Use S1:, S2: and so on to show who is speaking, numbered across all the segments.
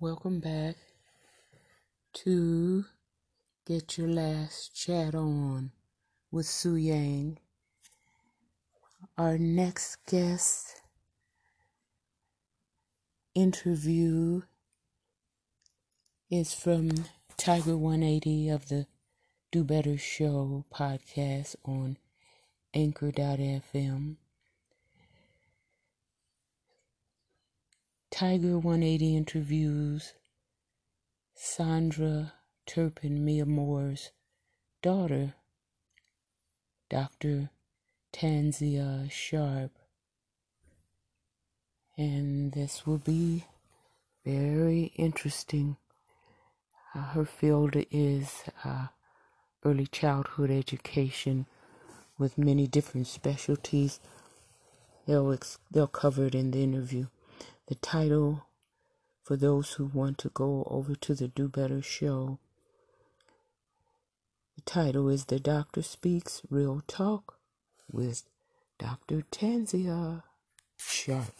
S1: Welcome back to Get Your Last Chat On with Su Yang. Our next guest interview is from Tiger 180 of the Do Better Show podcast on Anchor.fm. Tiger 180 interviews Sandra Turpin, Mia Moore's daughter, Dr. Tanzia Sharp. And this will be very interesting. Uh, her field is uh, early childhood education with many different specialties. They'll, ex- they'll cover it in the interview. The title, for those who want to go over to the Do Better show, the title is The Doctor Speaks Real Talk with Dr. Tanzia Sharp.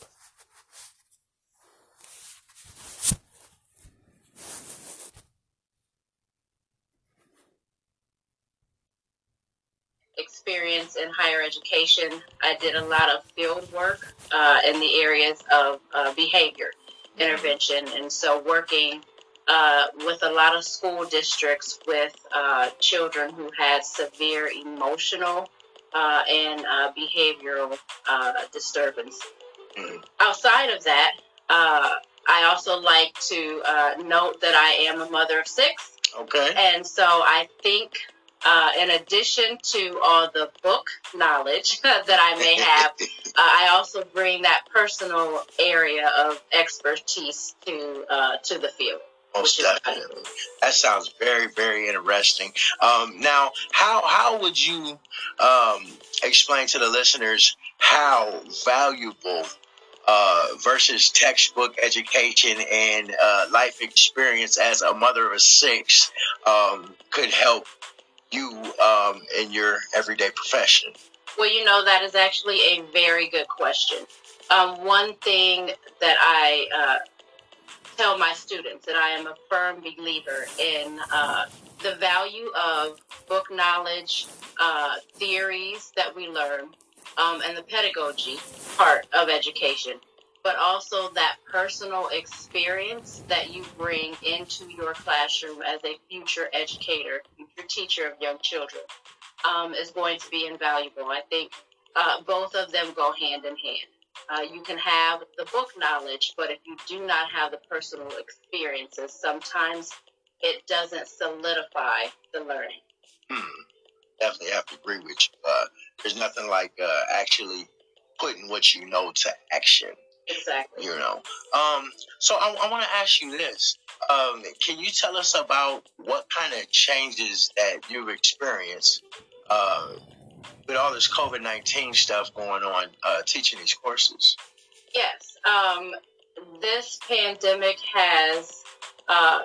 S2: Experience in higher education. I did a lot of field work uh, in the areas of uh, behavior intervention, and so working uh, with a lot of school districts with uh, children who had severe emotional uh, and uh, behavioral disturbance. Mm-hmm. Outside of that, I also like to note that I am a mother of six.
S3: Okay.
S2: And so I think uh, in addition to all the book knowledge that I may have, uh, I also bring that personal area of expertise to uh, to the field.
S3: Most definitely. That sounds very, very interesting. Um, now, how how would you um, explain to the listeners how valuable uh, versus textbook education and uh, life experience as a mother of six um, could help you um, in your everyday profession?
S2: Well, you know, that is actually a very good question. Um, one thing that I uh, tell my students that I am a firm believer in uh, the value of book knowledge, uh, theories that we learn, um, and the pedagogy part of education but also that personal experience that you bring into your classroom as a future educator, future teacher of young children, um, is going to be invaluable. I think uh, both of them go hand in hand. Uh, you can have the book knowledge, but if you do not have the personal experiences, sometimes it doesn't solidify the learning.
S3: Hmm. Definitely have to agree with you. Uh, there's nothing like uh, actually putting what you know to action.
S2: Exactly.
S3: You know. Um, so I, I want to ask you this. Um, can you tell us about what kind of changes that you've experienced uh, with all this COVID 19 stuff going on, uh, teaching these courses?
S2: Yes. Um, this pandemic has uh,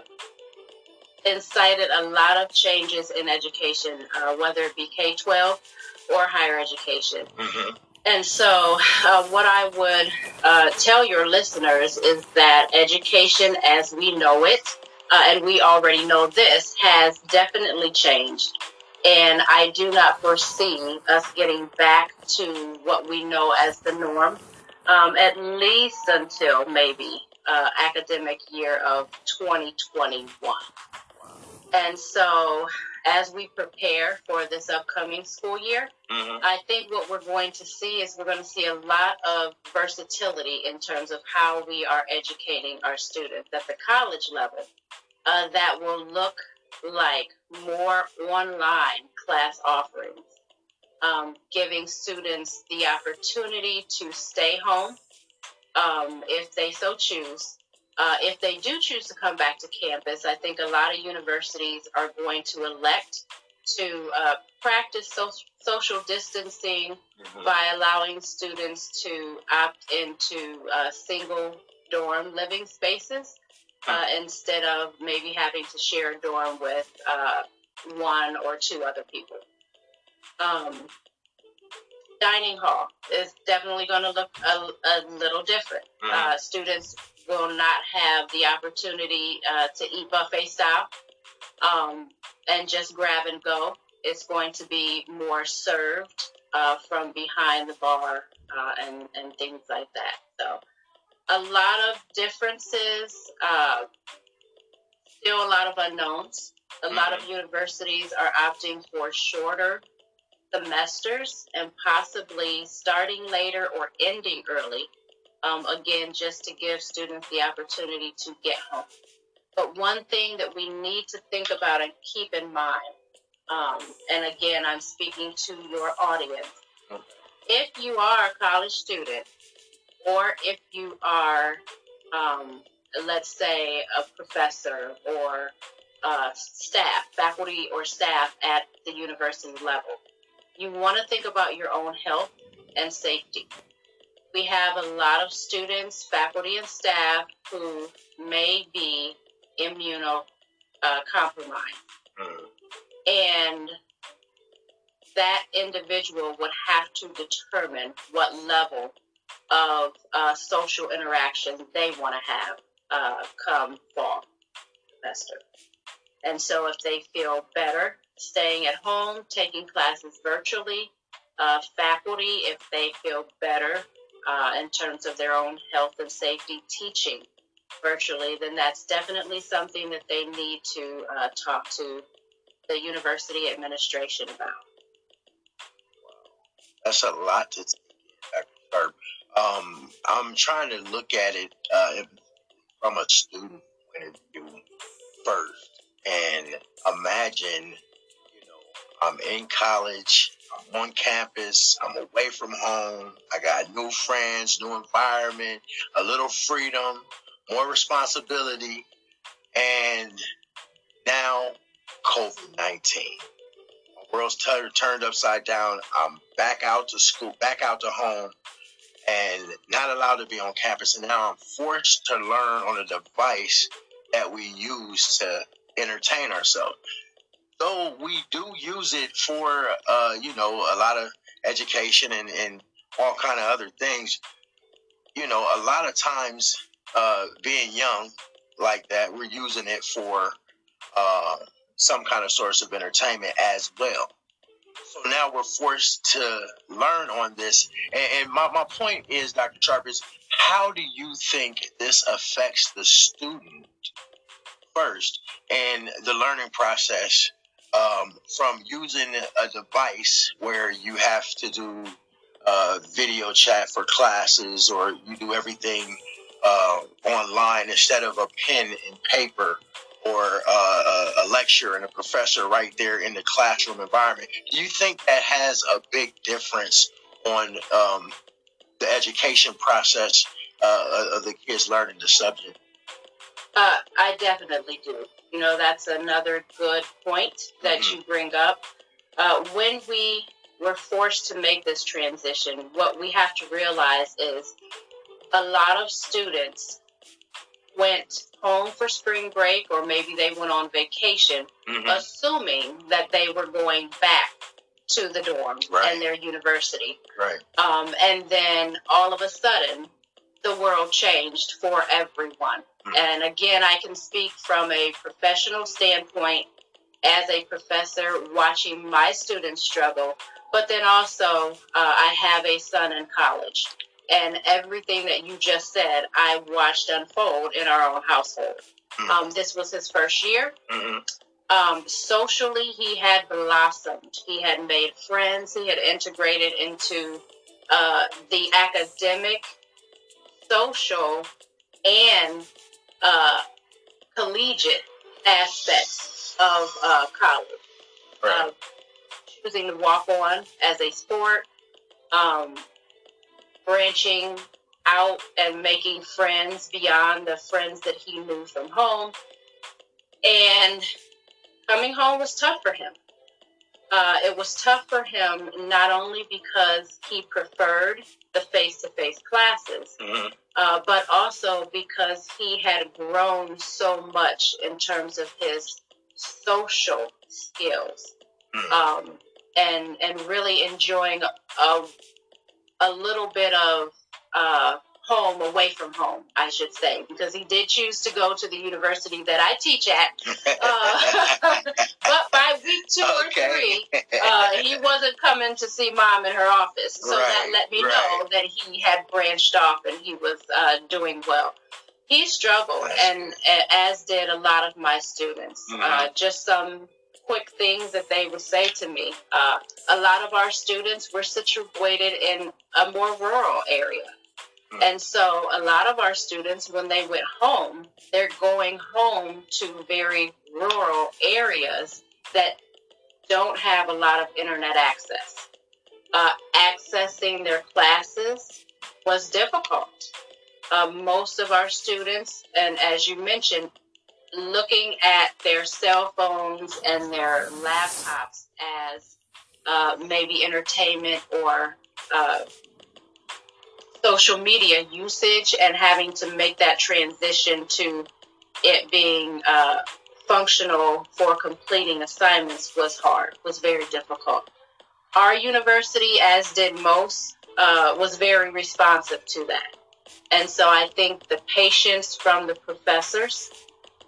S2: incited a lot of changes in education, uh, whether it be K 12 or higher education. Mm-hmm. And so, uh, what I would uh, tell your listeners is that education as we know it, uh, and we already know this, has definitely changed. And I do not foresee us getting back to what we know as the norm, um, at least until maybe uh, academic year of 2021. And so, as we prepare for this upcoming school year, mm-hmm. I think what we're going to see is we're going to see a lot of versatility in terms of how we are educating our students at the college level. Uh, that will look like more online class offerings, um, giving students the opportunity to stay home um, if they so choose, uh, if they do choose to come back to campus, I think a lot of universities are going to elect to uh, practice so- social distancing mm-hmm. by allowing students to opt into uh, single dorm living spaces uh, instead of maybe having to share a dorm with uh, one or two other people. Um, dining hall is definitely going to look a, a little different. Mm-hmm. Uh, students will not have the opportunity uh, to eat buffet style um, and just grab and go. It's going to be more served uh, from behind the bar uh, and, and things like that. So, a lot of differences, uh, still a lot of unknowns. A lot of universities are opting for shorter semesters and possibly starting later or ending early. Um, again, just to give students the opportunity to get home. But one thing that we need to think about and keep in mind, um, and again, I'm speaking to your audience. If you are a college student, or if you are, um, let's say, a professor or uh, staff, faculty or staff at the university level, you want to think about your own health and safety. We have a lot of students, faculty, and staff who may be immunocompromised. Uh, and that individual would have to determine what level of uh, social interaction they want to have uh, come fall semester. And so if they feel better staying at home, taking classes virtually, uh, faculty, if they feel better uh, in terms of their own health and safety, teaching virtually, then that's definitely something that they need to uh, talk to the university administration about.
S3: That's a lot to take Um, I'm trying to look at it uh, from a student point of view first and imagine you know, I'm in college. On campus. I'm away from home. I got new friends, new environment, a little freedom, more responsibility, and now COVID 19. My world's t- turned upside down. I'm back out to school, back out to home, and not allowed to be on campus. And now I'm forced to learn on a device that we use to entertain ourselves though we do use it for uh, you know a lot of education and, and all kind of other things you know a lot of times uh, being young like that we're using it for uh, some kind of source of entertainment as well. So now we're forced to learn on this. And, and my, my point is dr sharp is how do you think this affects the student first and the learning process um, from using a device where you have to do uh, video chat for classes or you do everything uh, online instead of a pen and paper or uh, a lecture and a professor right there in the classroom environment. Do you think that has a big difference on um, the education process uh, of the kids learning the subject?
S2: Uh, I definitely do. You know, that's another good point that mm-hmm. you bring up. Uh, when we were forced to make this transition, what we have to realize is a lot of students went home for spring break or maybe they went on vacation, mm-hmm. assuming that they were going back to the dorm right. and their university.
S3: Right.
S2: Um, and then all of a sudden, the world changed for everyone. Mm-hmm. And again, I can speak from a professional standpoint as a professor watching my students struggle, but then also uh, I have a son in college. And everything that you just said, I watched unfold in our own household. Mm-hmm. Um, this was his first year. Mm-hmm. Um, socially, he had blossomed. He had made friends. He had integrated into uh, the academic social and uh, collegiate aspects of uh, college. Right. Uh, choosing to walk on as a sport, um, branching out and making friends beyond the friends that he knew from home. And coming home was tough for him. Uh, it was tough for him not only because he preferred the face to face classes, mm-hmm. uh, but also because he had grown so much in terms of his social skills mm-hmm. um, and, and really enjoying a, a little bit of uh, home away from home, I should say, because he did choose to go to the university that I teach at. Uh, but by week two okay. or three, uh, he wasn't coming to see mom in her office. So right, that let me right. know that he had branched off and he was uh, doing well. He struggled, and as did a lot of my students. Mm-hmm. Uh, just some quick things that they would say to me. Uh, a lot of our students were situated in a more rural area. Hmm. And so a lot of our students, when they went home, they're going home to very rural areas that don't have a lot of internet access. Uh, accessing their classes was difficult. Uh, most of our students, and as you mentioned, looking at their cell phones and their laptops as uh, maybe entertainment or uh, social media usage and having to make that transition to it being uh, functional for completing assignments was hard, was very difficult. Our university, as did most, uh, was very responsive to that. And so I think the patience from the professors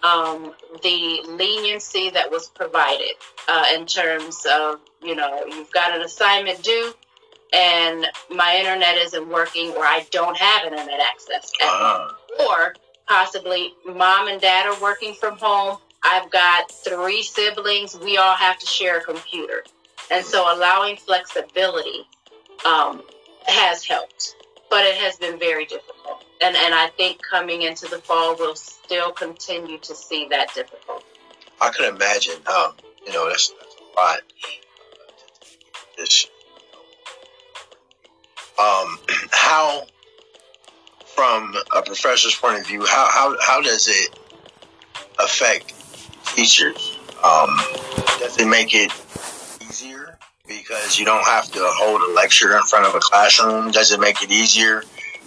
S2: um, the leniency that was provided uh, in terms of, you know, you've got an assignment due and my internet isn't working or I don't have internet access uh-huh. Or possibly mom and dad are working from home. I've got three siblings. We all have to share a computer. And so allowing flexibility um, has helped, but it has been very difficult and and I think coming into the fall, we'll still continue to see that difficulty.
S3: I can imagine. Um, you know, that's, that's a lot. This, um, how, from a professor's point of view, how how how does it affect teachers? Um, does it make it easier because you don't have to hold a lecture in front of a classroom? Does it make it easier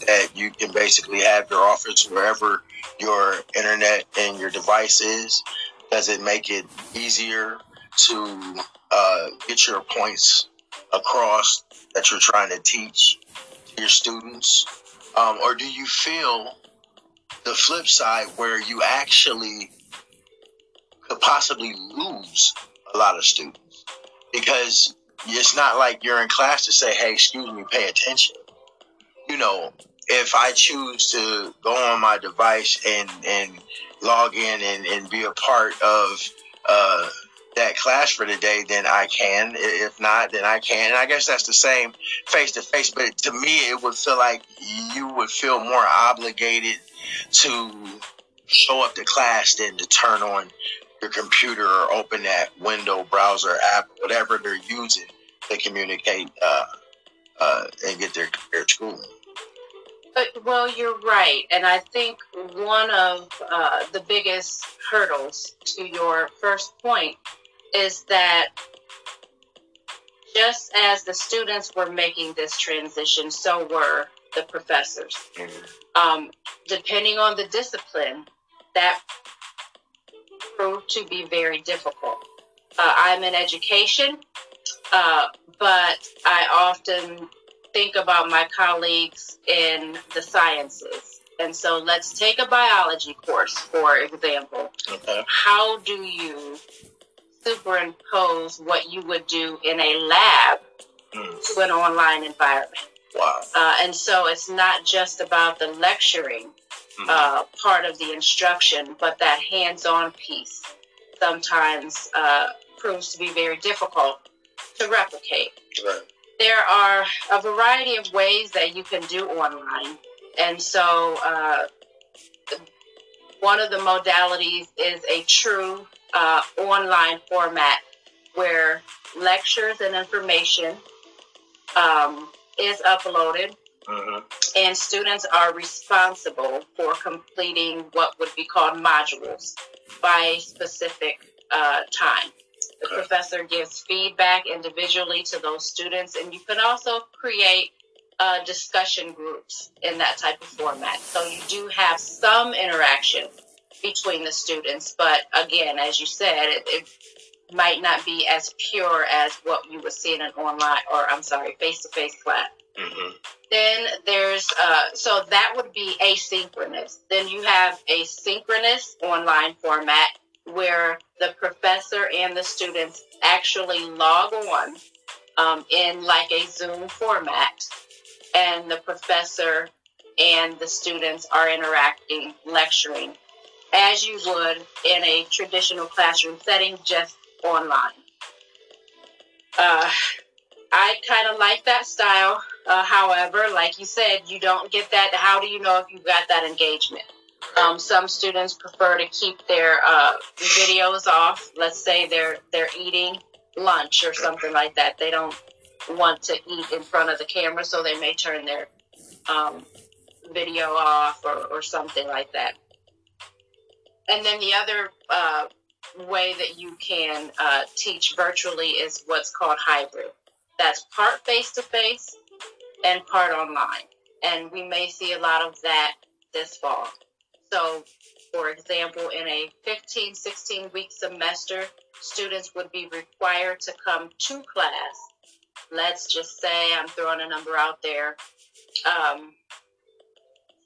S3: that you can basically have your office wherever your internet and your device is? Does it make it easier to uh, get your points across that you're trying to teach your students? Um, or do you feel the flip side where you actually could possibly lose a lot of students? Because it's not like you're in class to say, hey, excuse me, pay attention. You know, if I choose to go on my device and and log in and, and be a part of uh, that class for the day, then I can. If not, then I can. And I guess that's the same face to face. But to me, it would feel like you would feel more obligated to show up to class than to turn on your computer or open that window browser app, whatever they're using to communicate uh, uh, and get their, their schooling.
S2: But, well, you're right. And I think one of uh, the biggest hurdles to your first point is that just as the students were making this transition, so were the professors. Mm-hmm. Um, depending on the discipline, that proved to be very difficult. Uh, I'm in education, uh, but I often think about my colleagues in the sciences. And so let's take a biology course, for example. Okay. How do you superimpose what you would do in a lab mm. to an online environment? Wow. Uh, and so it's not just about the lecturing mm. uh, part of the instruction, but that hands on piece sometimes uh, proves to be very difficult to replicate. Right there are a variety of ways that you can do online. And so, uh, one of the modalities is a true uh, online format where lectures and information um, is uploaded, mm-hmm. and students are responsible for completing what would be called modules by a specific uh, time. The professor gives feedback individually to those students, and you can also create uh, discussion groups in that type of format. So you do have some interaction between the students, but again, as you said, it, it might not be as pure as what you would see in an online or I'm sorry, face to face class.
S3: Mm-hmm.
S2: Then there's uh, so that would be asynchronous. Then you have a synchronous online format where the professor and the students actually log on um, in like a Zoom format, and the professor and the students are interacting, lecturing, as you would in a traditional classroom setting, just online. Uh, I kind of like that style. Uh, however, like you said, you don't get that. How do you know if you got that engagement? Um, some students prefer to keep their uh, videos off. Let's say they're they're eating lunch or something like that. They don't want to eat in front of the camera, so they may turn their um, video off or, or something like that. And then the other uh, way that you can uh, teach virtually is what's called hybrid. That's part face to face and part online. And we may see a lot of that this fall. So, for example, in a 15, 16 week semester, students would be required to come to class. Let's just say I'm throwing a number out there. Um,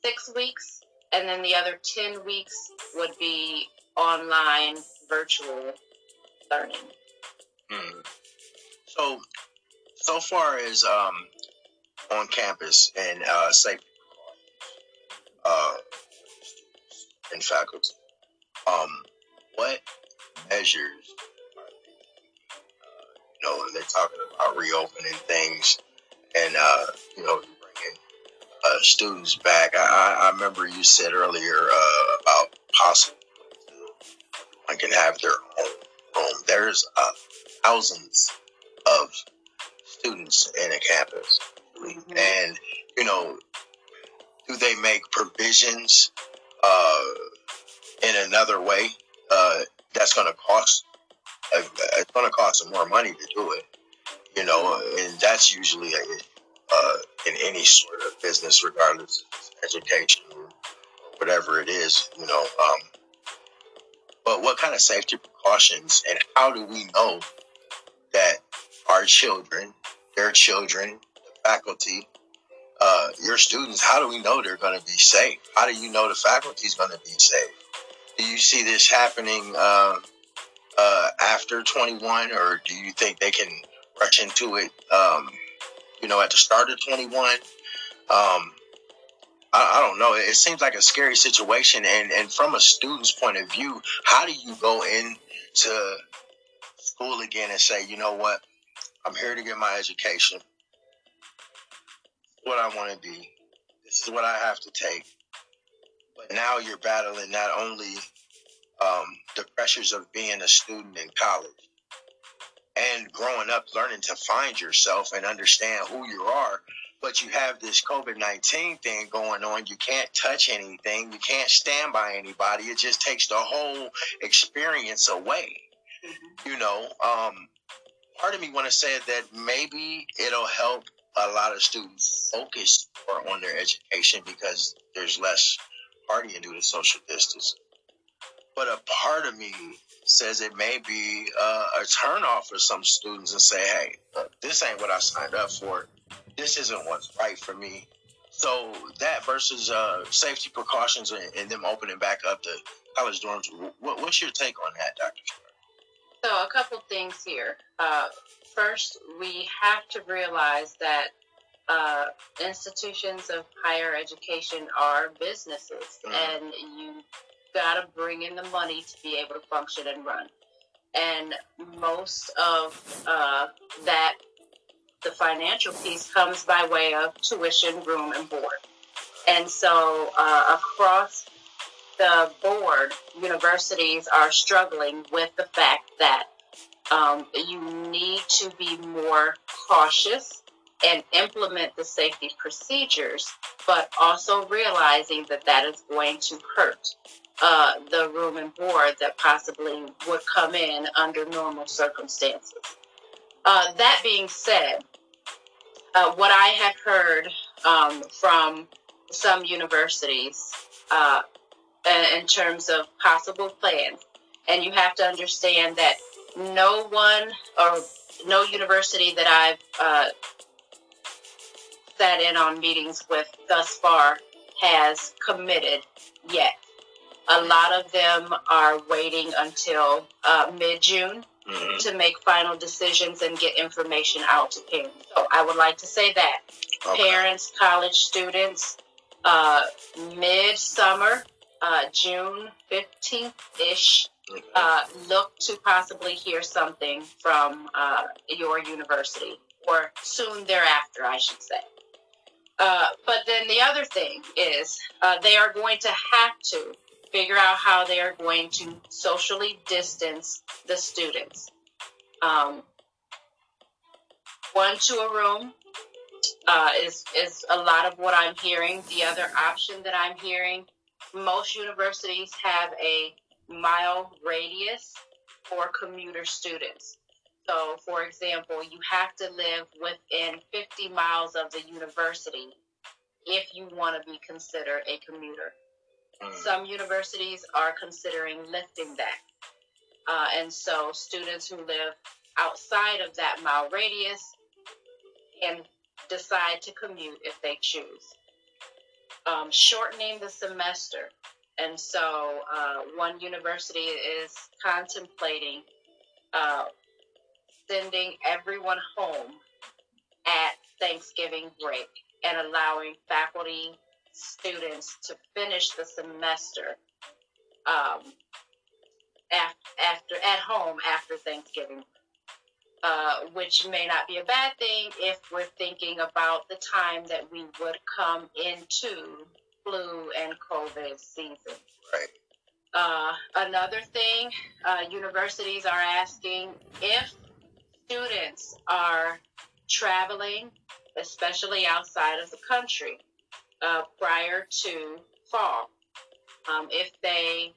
S2: six weeks, and then the other 10 weeks would be online virtual learning.
S3: Mm. So, so far as um, on campus and uh, uh, and faculty, um, what measures uh, you know, they're talking about reopening things and, uh, you know, uh, students back. I, I remember you said earlier uh, about possible I can have their own room. There's uh, thousands of students in a campus,
S2: Mhm.
S3: and you know, do they make provisions uh, in another way uh, that's going to cost? Uh, it's going to cost them more money to do it, you know, and that's usually a, uh, in any sort of business, regardless of education or whatever it is, you know. Um, but what kind of safety precautions and how do we know that our children, their children, the faculty, uh, your students, how do we know they're going to be safe? How do you know the faculty is going to be safe? Do you see this happening uh, uh, after 21, or do you think they can rush into it, um, you know, at the start of 21? Um, I, I don't know. It seems like a scary situation. And, and from a student's point of view, how do you go into school again and say, you know what, I'm here to get my education, what I want to be, this is what I have to take. But now you're battling not only um, the pressures of being a student in college and growing up, learning to find yourself and understand who you are, but you have this COVID 19 thing going on. You can't touch anything, you can't stand by anybody. It just takes the whole experience away. You know, um, part of me want to say that maybe it'll help a lot of students focus more on their education because there's less partying due to social distance. But a part of me says it may be uh, a turnoff for some students and say, hey, look, this ain't what I signed up for. This isn't what's right for me. So that versus uh, safety precautions and, and them opening back up the college dorms, what, what's your take on that, Dr.
S2: So, a couple things here. Uh, first, we have to realize that uh, institutions of higher education are businesses,
S3: Mhm.
S2: and you got to bring in the money to be able to function and run. And most of uh, that, the financial piece, comes by way of tuition, room, and board. And so, uh, across the board, universities are struggling with the fact that um, you need to be more cautious and implement the safety procedures, but also realizing that that is going to hurt uh, the room and board that possibly would come in under normal circumstances. Uh, that being said, uh, what I have heard um, from some universities uh, in terms of possible plans. And you have to understand that no one or no university that I've uh, sat in on meetings with thus far has committed yet. A lot of them are waiting until uh, mid June
S3: Mhm.
S2: to make final decisions and get information out to parents. So I would like to say that
S3: Okay.
S2: parents, college students, uh, mid-summer, uh, June 15th ish,
S3: Okay.
S2: uh, look to possibly hear something from uh, your university or soon thereafter, I should say. Uh, but then the other thing is uh, they are going to have to figure out how they are going to socially distance the students. Um, one to a room uh, is is a lot of what I'm hearing. The other option that I'm hearing, most universities have a mile radius for commuter students. So, for example, you have to live within 50 miles of the university if you want to be considered a commuter.
S3: Mm.
S2: Some universities are considering lifting that. Uh, and so students who live outside of that mile radius can decide to commute if they choose. Um, shortening the semester. And so uh, one university is contemplating uh, sending everyone home at Thanksgiving break and allowing faculty students to finish the semester um, af- after at home after Thanksgiving, uh, which may not be a bad thing if we're thinking about the time that we would come into flu and COVID season.
S3: Right.
S2: Uh, another thing, uh, universities are asking if students are traveling, especially outside of the country, uh, prior to fall. Um, if they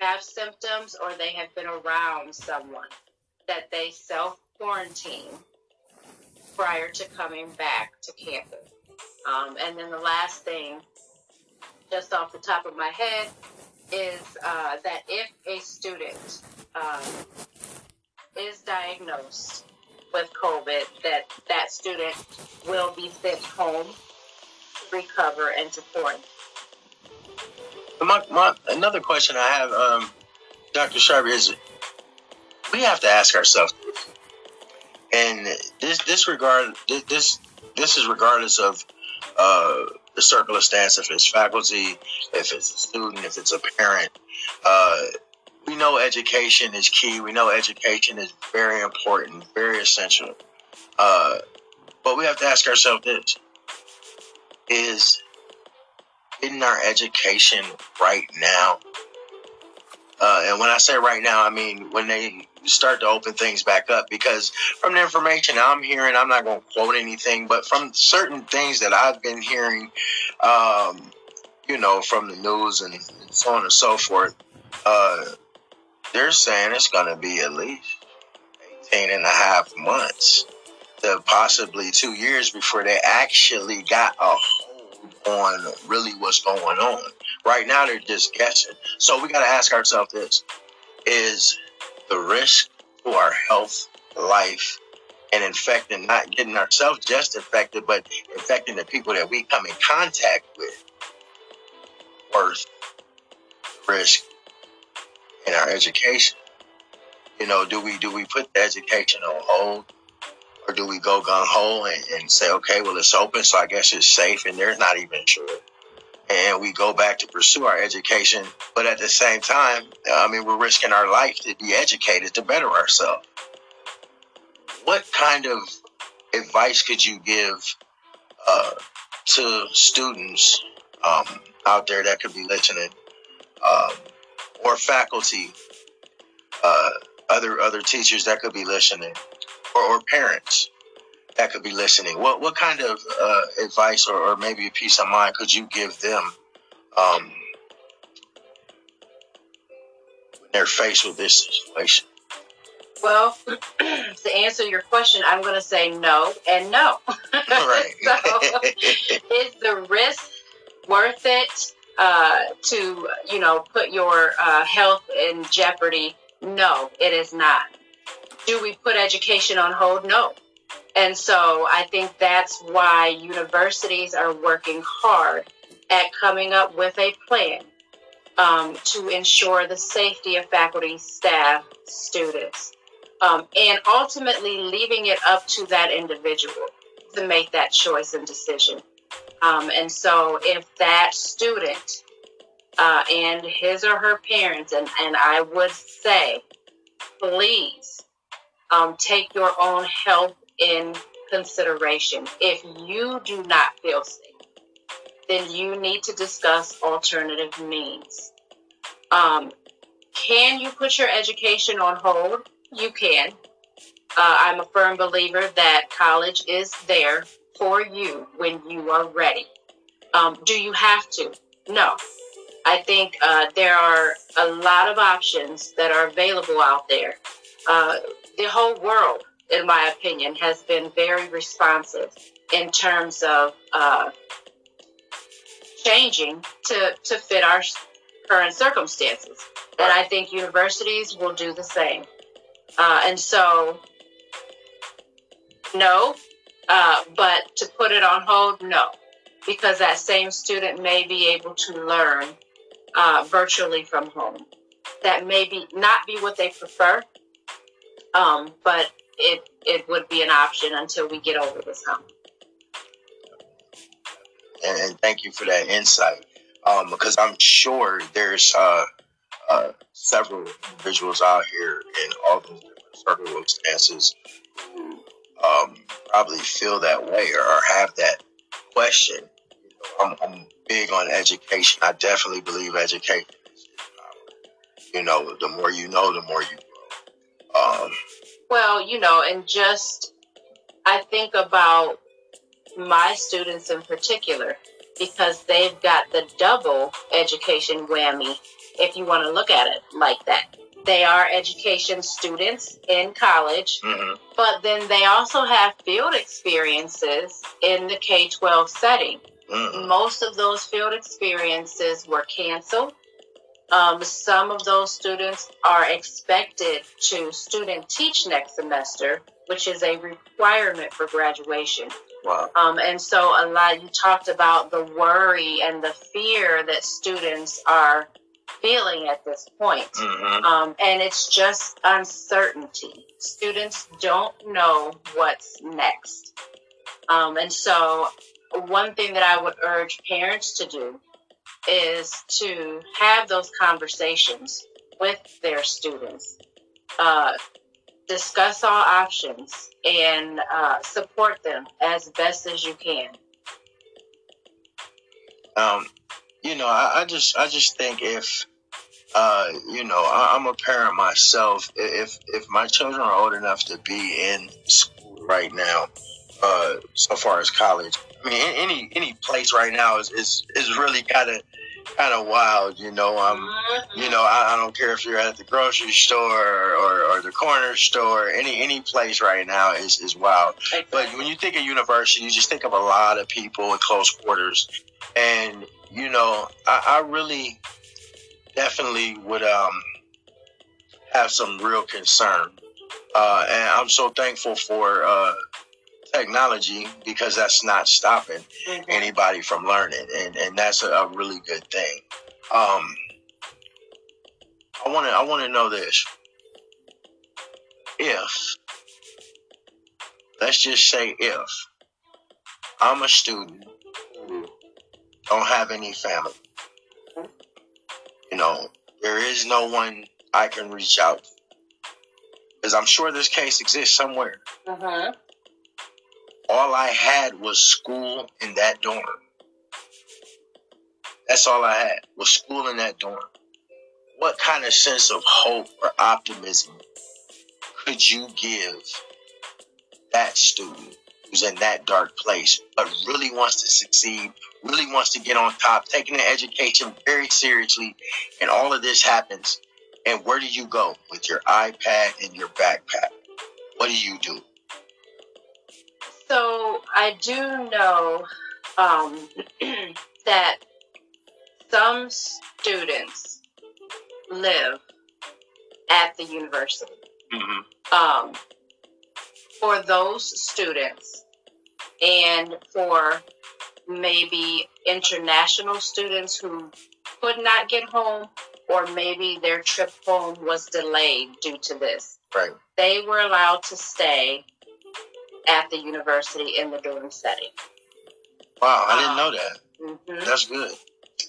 S2: have symptoms or they have been around someone, that they self quarantine prior to coming back to campus. Um, and then the last thing, just off the top of my head, is uh, that if a student um, is diagnosed with COVID, that that student will be sent home recover and quarantine.
S3: My, my, another question I have, um, Dr. Sharp, is we have to ask ourselves, and this this regard this this, is regardless of uh, the circle of stance, if it's faculty, if it's a student, if it's a parent. Uh, we know education is key. We know education is very important, very essential. Uh, but we have to ask ourselves this: Is getting our education right now. Uh, and when I say right now, I mean when they start to open things back up. Because from the information I'm hearing, I'm not going to quote anything, but from certain things that I've been hearing, um, you know, from the news and, so on and so forth, uh, they're saying it's going to be at least 18 and a half months possibly two years before they actually got a hold on really what's going on. Right now, they're just guessing. So we got to ask ourselves this: Is the risk to our health, life, and infecting not getting ourselves just infected, but infecting the people that we come in contact with worth risk in our education? You know, do we do we put the education on hold? Or do we go gun ho and, and say, okay, well, it's open, so I guess it's safe, and they're not even sure. And we go back to pursue our education, but at the same time, I mean, we're risking our life to be educated to better ourselves. What kind of advice could you give uh, to students um, out there that could be listening, um, or faculty, uh, other other teachers that could be listening? Or, or parents that could be listening, what what kind of uh, advice or, or maybe a peace of mind could you give them um, when they're faced with this situation?
S2: Well, to answer your question, I'm going to say no and no.
S3: Right.
S2: so, is the risk worth it uh, to, you know, put your uh, health in jeopardy? No, it is not. Do we put education on hold? No. And so I think that's why universities are working hard at coming up with a plan um, to ensure the safety of faculty, staff, students, um, and ultimately leaving it up to that individual to make that choice and decision. Um, and so if that student uh, and his or her parents, and, and I would say, please um, take your own health in consideration. If you do not feel safe, then you need to discuss alternative means. Um, can you put your education on hold? You can. Uh, I'm a firm believer that college is there for you when you are ready. Um, do you have to? No. I think uh, there are a lot of options that are available out there. Uh, the whole world, in my opinion, has been very responsive in terms of uh, changing to, to fit our current circumstances. And I think universities will do the same. Uh, and so, no, uh, but to put it on hold, no, because that same student may be able to learn uh, virtually from home. That may be not be what they prefer, um, but it it would be an option until we get over this hump.
S3: And, and thank you for that insight, um, because I'm sure there's uh, uh, several individuals out here in all those different circumstances who um, probably feel that way or have that question. I'm, I'm big on education. I definitely believe education is power. You know, the more you know, the more you. Um,
S2: well, you know, and just I think about my students in particular because they've got the double education whammy, if you want to look at it like that. They are education students in college,
S3: mm-hmm.
S2: but then they also have field experiences in the K 12 setting.
S3: Mm-hmm.
S2: Most of those field experiences were canceled. Um, some of those students are expected to student teach next semester, which is a requirement for graduation.
S3: Wow.
S2: Um, and so a lot you talked about the worry and the fear that students are feeling at this point.
S3: Mm-hmm.
S2: Um, and it's just uncertainty. Students don't know what's next. Um, and so one thing that I would urge parents to do is to have those conversations with their students. Uh, discuss all options and uh, support them as best as you can.
S3: Um, you know, I, I just I just think if uh, you know, I, I'm a parent myself. If if my children are old enough to be in school right now, uh, so far as college, I mean, any any place right now is is, is really kind of kind of wild. You know, um, you know, I, I don't care if you're at the grocery store or, or the corner store. Any any place right now is is wild. But when you think of university, you just think of a lot of people in close quarters, and you know, I, I really definitely would um have some real concern. Uh, and I'm so thankful for uh, technology because that's not stopping
S2: Mhm.
S3: anybody from learning, and, and that's a, a really good thing. Um, I want to I want to know this: if let's just say if I'm a student don't have any family, you know, there is no one I can reach out to. Because I'm sure this case exists somewhere.
S2: Mhm.
S3: All I had was school in that dorm. That's all I had was school in that dorm. What kind of sense of hope or optimism could you give that student who's in that dark place, but really wants to succeed, really wants to get on top, taking the education very seriously, and all of this happens? And where do you go with your iPad and your backpack? What do you do?
S2: So I do know um, that some students live at the university.
S3: Mm-hmm.
S2: Um, for those students and for maybe international students who could not get home or maybe their trip home was delayed due to this.
S3: Right.
S2: They were allowed to stay at the university in the dorm setting.
S3: Wow, I didn't know that.
S2: Mm-hmm.
S3: That's good.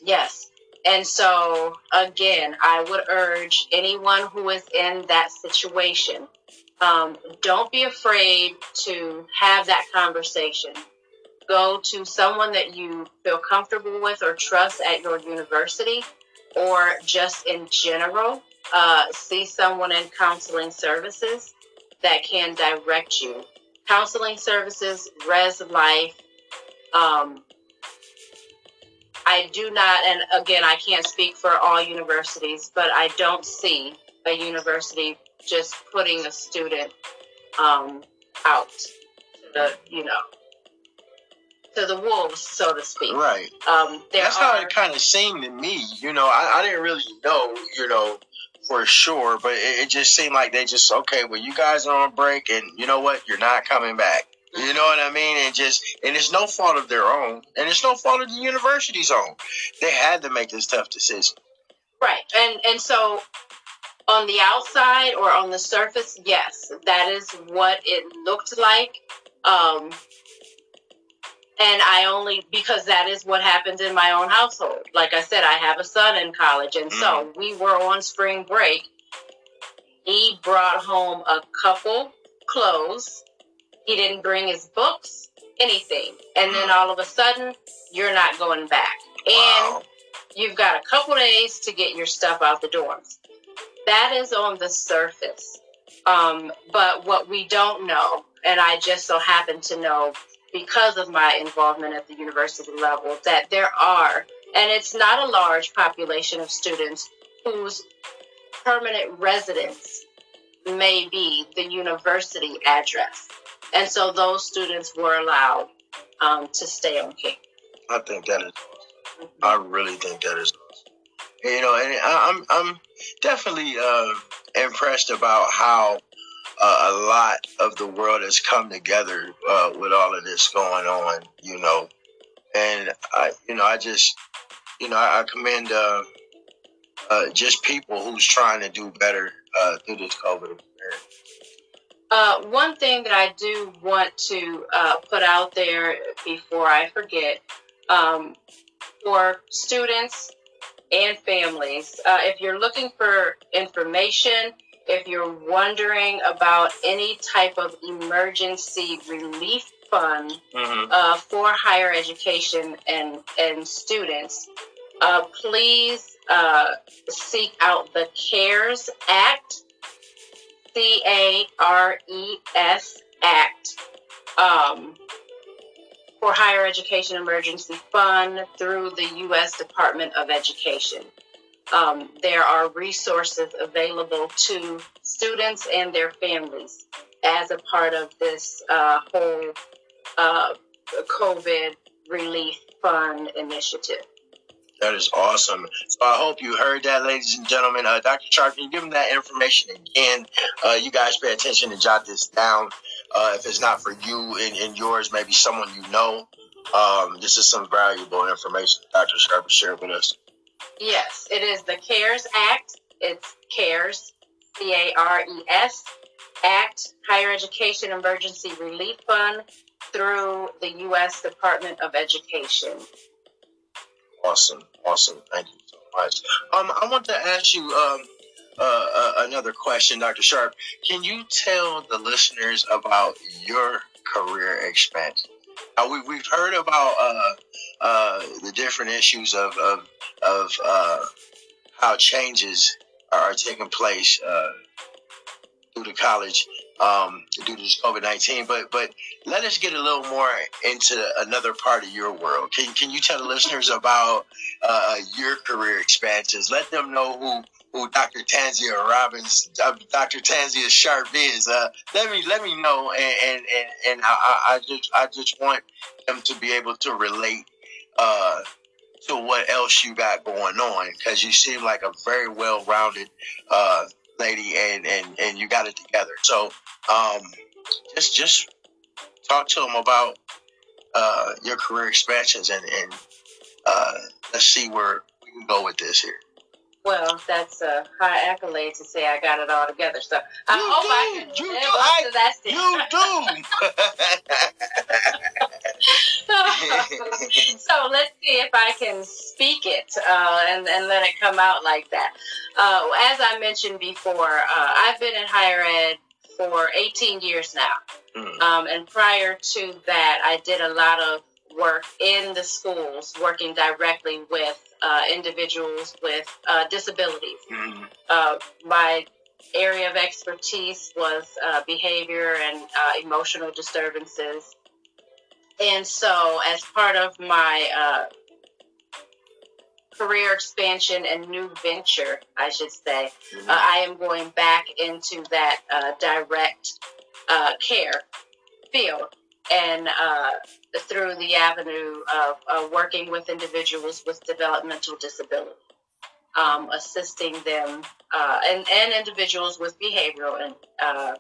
S2: Yes. And so, again, I would urge anyone who is in that situation, um, don't be afraid to have that conversation. Go to someone that you feel comfortable with or trust at your university, or just in general, uh, see someone in counseling services that can direct you. Counseling services, Res Life, um, I do not, and again, I can't speak for all universities, but I don't see a university just putting a student um, out, to the, you know, to the wolves, so to speak.
S3: Right.
S2: Um, there
S3: That's
S2: are,
S3: how it kind of seemed to me. You know, I, I didn't really know, you know, for sure, but it, it just seemed like they just, okay, well, you guys are on break, and you know what? You're not coming back. You know what I mean? And just and it's no fault of their own, and it's no fault of the university's own. They had to make this tough decision.
S2: Right. And and so on the outside or on the surface, yes, that is what it looked like. Um and I only because that is what happens in my own household. Like I said, I have a son in college and so we were on spring break. He brought home a couple clothes. He didn't bring his books, anything. And then all of a sudden, you're not going back. And
S3: Wow.
S2: you've got a couple days to get your stuff out the dorms. That is on the surface. Um, but what we don't know, and I just so happen to know because of my involvement at the university level, that there are, and it's not a large population of students whose permanent residence may be the university address. And so those students were allowed um, to stay on campus.
S3: I think that is. I really think that is. You know, and I, I'm I'm definitely uh, impressed about how uh, a lot of the world has come together uh, with all of this going on. You know, and I, you know, I just, you know, I, I commend uh, uh, just people who's trying to do better uh, through this COVID.
S2: Uh, one thing that I do want to uh, put out there before I forget um, for students and families, uh, if you're looking for information, if you're wondering about any type of emergency relief fund
S3: Mm-hmm.
S2: uh, for higher education and, and students, uh, please uh, seek out the CARES Act, C A R E S Act, um, for Higher Education Emergency Fund through the U.S. Department of Education. Um, there are resources available to students and their families as a part of this uh, whole uh, COVID relief fund initiative.
S3: That is awesome. So I hope you heard that, ladies and gentlemen. Uh, Dr. Sharp, can you give them that information again? Uh, you guys pay attention and jot this down. Uh, if it's not for you and, and yours, maybe someone you know. Um, this is some valuable information Dr. Sharp shared with us.
S2: Yes, it is the CARES Act. It's CARES, C A R E S, Act, Higher Education Emergency Relief Fund through the U.S. Department of Education.
S3: Awesome, awesome. Thank you so much. Um, I want to ask you um, uh, uh, another question, Dr. Sharp. Can you tell the listeners about your career expansion? Uh, we, we've heard about uh, the different issues of of, of uh, how changes are taking place uh, through the college um, due to COVID nineteen. But but let us get a little more into another part of your world. Can can you tell the listeners about uh, your career expansions? Let them know who. Who Dr. Tanzia Robbins, uh, Dr. Tanzia Sharp is? Uh, let me let me know, and and and, and I I just I just want them to be able to relate uh, to what else you got going on because you seem like a very well rounded uh, lady, and and and you got it together. So um, just just talk to them about uh, your career expansions and, and uh, let's see where we can go with this here.
S2: Well, that's a high accolade to say I got it all together. So I
S3: You
S2: hope I
S3: do.
S2: can
S3: You
S2: live
S3: do.
S2: up
S3: I-
S2: to that standard.
S3: You do.
S2: so let's see if I can speak it uh, and, and let it come out like that. Uh, as I mentioned before, uh, I've been in higher ed for 18 years now.
S3: Mm.
S2: Um, and prior to that, I did a lot of work in the schools, working directly with uh, individuals with uh, disabilities.
S3: Mm.
S2: Uh, my area of expertise was uh, behavior and uh, emotional disturbances. And so, as part of my uh, career expansion and new venture, I should say, uh, I am going back into that uh, direct uh, care field and uh, through the avenue of uh, working with individuals with developmental disability, um, assisting them uh, and, and individuals with behavioral and, uh,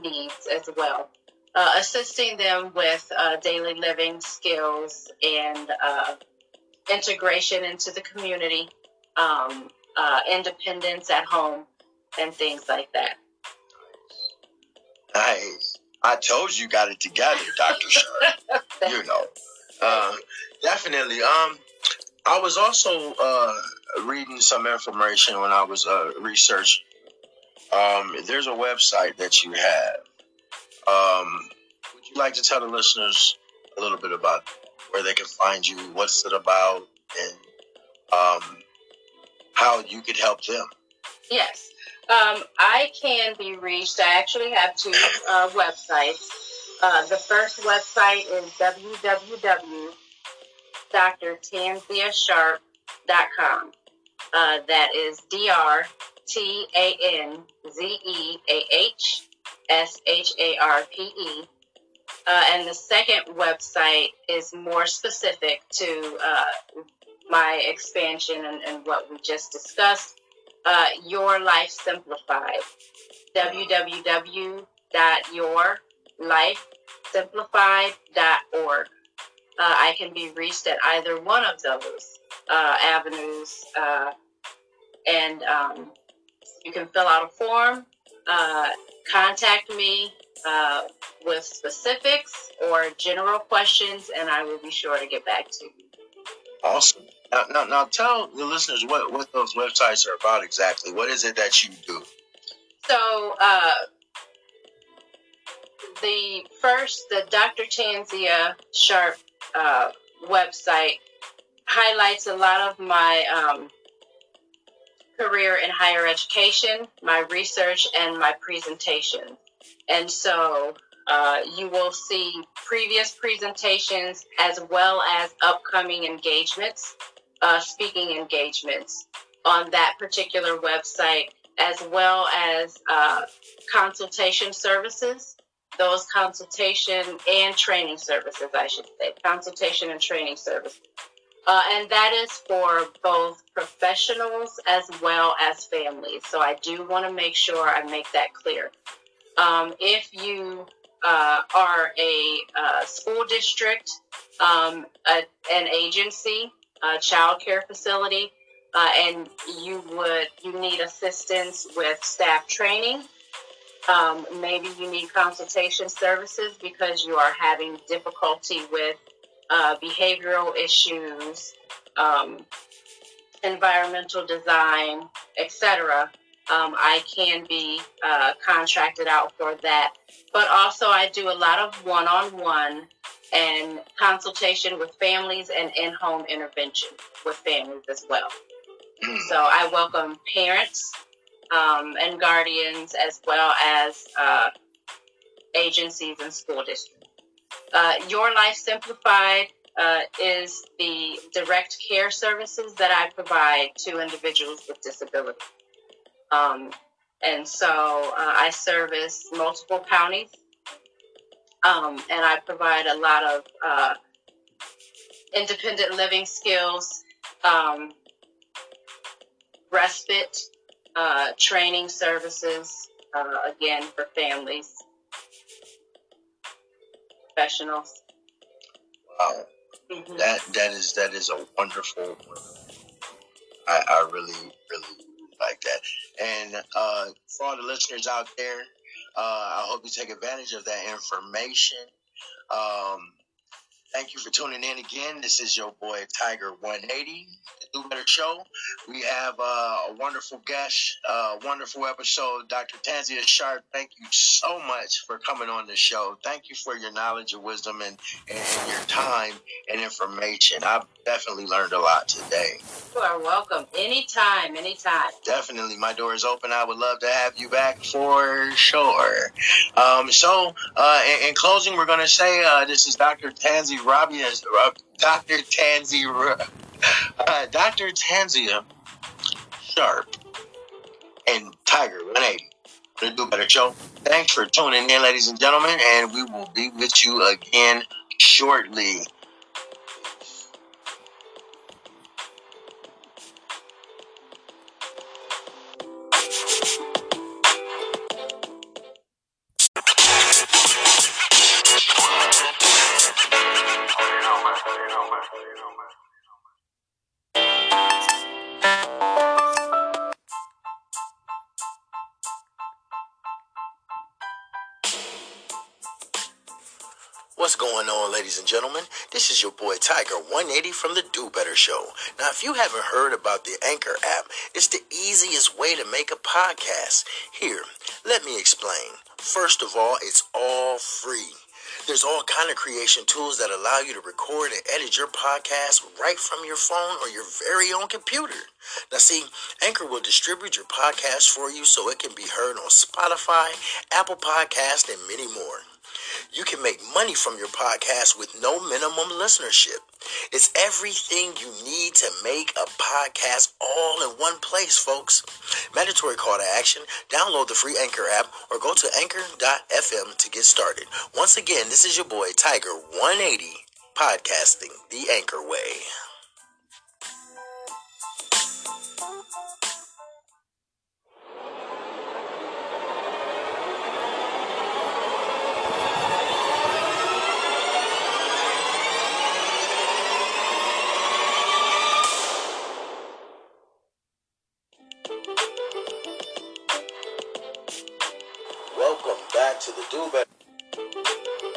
S2: needs as well. Uh, assisting them with uh, daily living skills and uh, integration into the community, um, uh, independence at home, and things like that.
S3: Nice. I told you, got it together, Doctor Sharp. you know, uh, definitely. Um, I was also uh, reading some information when I was uh, researching. Um, there's a website that you have. Um, would you like to tell the listeners a little bit about where they can find you, what's it about, and um, how you could help them?
S2: Yes. Um, I can be reached. I actually have two uh, websites. Uh, the first website is www.drtanziasharp.com. Uh, that is D R T A N Z E A H S H A R P E. Uh, and the second website is more specific to uh, my expansion and, and what we just discussed uh, Your Life Simplified. www.yourlifesimplified.org. Uh, I can be reached at either one of those uh, avenues, uh, and um, you can fill out a form, contact me uh, with specifics or general questions, and I will be sure to get back to you.
S3: Awesome. Now, now, now tell the listeners what, what those websites are about exactly. What is it that you do?
S2: So, uh, the first, the Dr. Tanzia Sharp uh, website highlights a lot of my um, career in higher education, my research, and my presentation. And so, uh, you will see previous presentations as well as upcoming engagements, uh, speaking engagements on that particular website, as well as uh, consultation services. Those consultation and training services, I should say, consultation and training services. Uh, and that is for both professionals as well as families. So I do want to make sure I make that clear. Um, if you uh, are a uh, school district, um, a, an agency, a child care facility, uh, and you would you need assistance with staff training. Um, maybe you need consultation services because you are having difficulty with uh, behavioral issues, um, environmental design, etc. Um, I can be uh, contracted out for that. But also, I do a lot of one on one and consultation with families and in home intervention with families as well. So, I welcome parents um, and guardians as well as uh, agencies and school districts. Uh, Your Life Simplified uh, is the direct care services that I provide to individuals with disabilities. Um, and so uh, I service multiple counties, um, and I provide a lot of uh, independent living skills, um, respite, uh, training services, uh, again for families, professionals.
S3: Wow. Mm-hmm. That that is that is a wonderful. I, I really really like that. And uh, for all the listeners out there, uh, I hope you take advantage of that information. Um, Thank you for tuning in again. This is your boy Tiger 180, the Do Better Show. We have uh, a wonderful guest, uh, wonderful episode, Dr. Tanzia Sharp. Thank you so much for coming on the show. Thank you for your knowledge and wisdom and, and, your time and information. I've definitely learned a lot today.
S2: You are welcome. Anytime, anytime.
S3: Definitely. My door is open. I would love to have you back for sure. Um, so, uh, in, in, closing, we're going to say uh, this is Dr. Tanzia Robbie uh, Dr. Tanzia, uh, Dr. Tanzia Sharp and Tiger 180. The Do Better Show. Thanks for tuning in, ladies and gentlemen, and we will be with you again shortly. What's going on, ladies and gentlemen? This is your boy Tiger 180 from the Do Better Show. Now, if you haven't heard about the Anchor app, it's the easiest way to make a podcast. Here, let me explain. First of all, it's all free. There's all kind of creation tools that allow you to record and edit your podcast right from your phone or your very own computer. Now, see, Anchor will distribute your podcast for you so it can be heard on Spotify, Apple Podcast, and many more. You can make money from your podcast with no minimum listenership. It's everything you need to make a podcast all in one place, folks. Mandatory call to action. Download the free Anchor app or go to anchor.fm to get started. Once again, this is your boy Tiger 180 podcasting the Anchor way.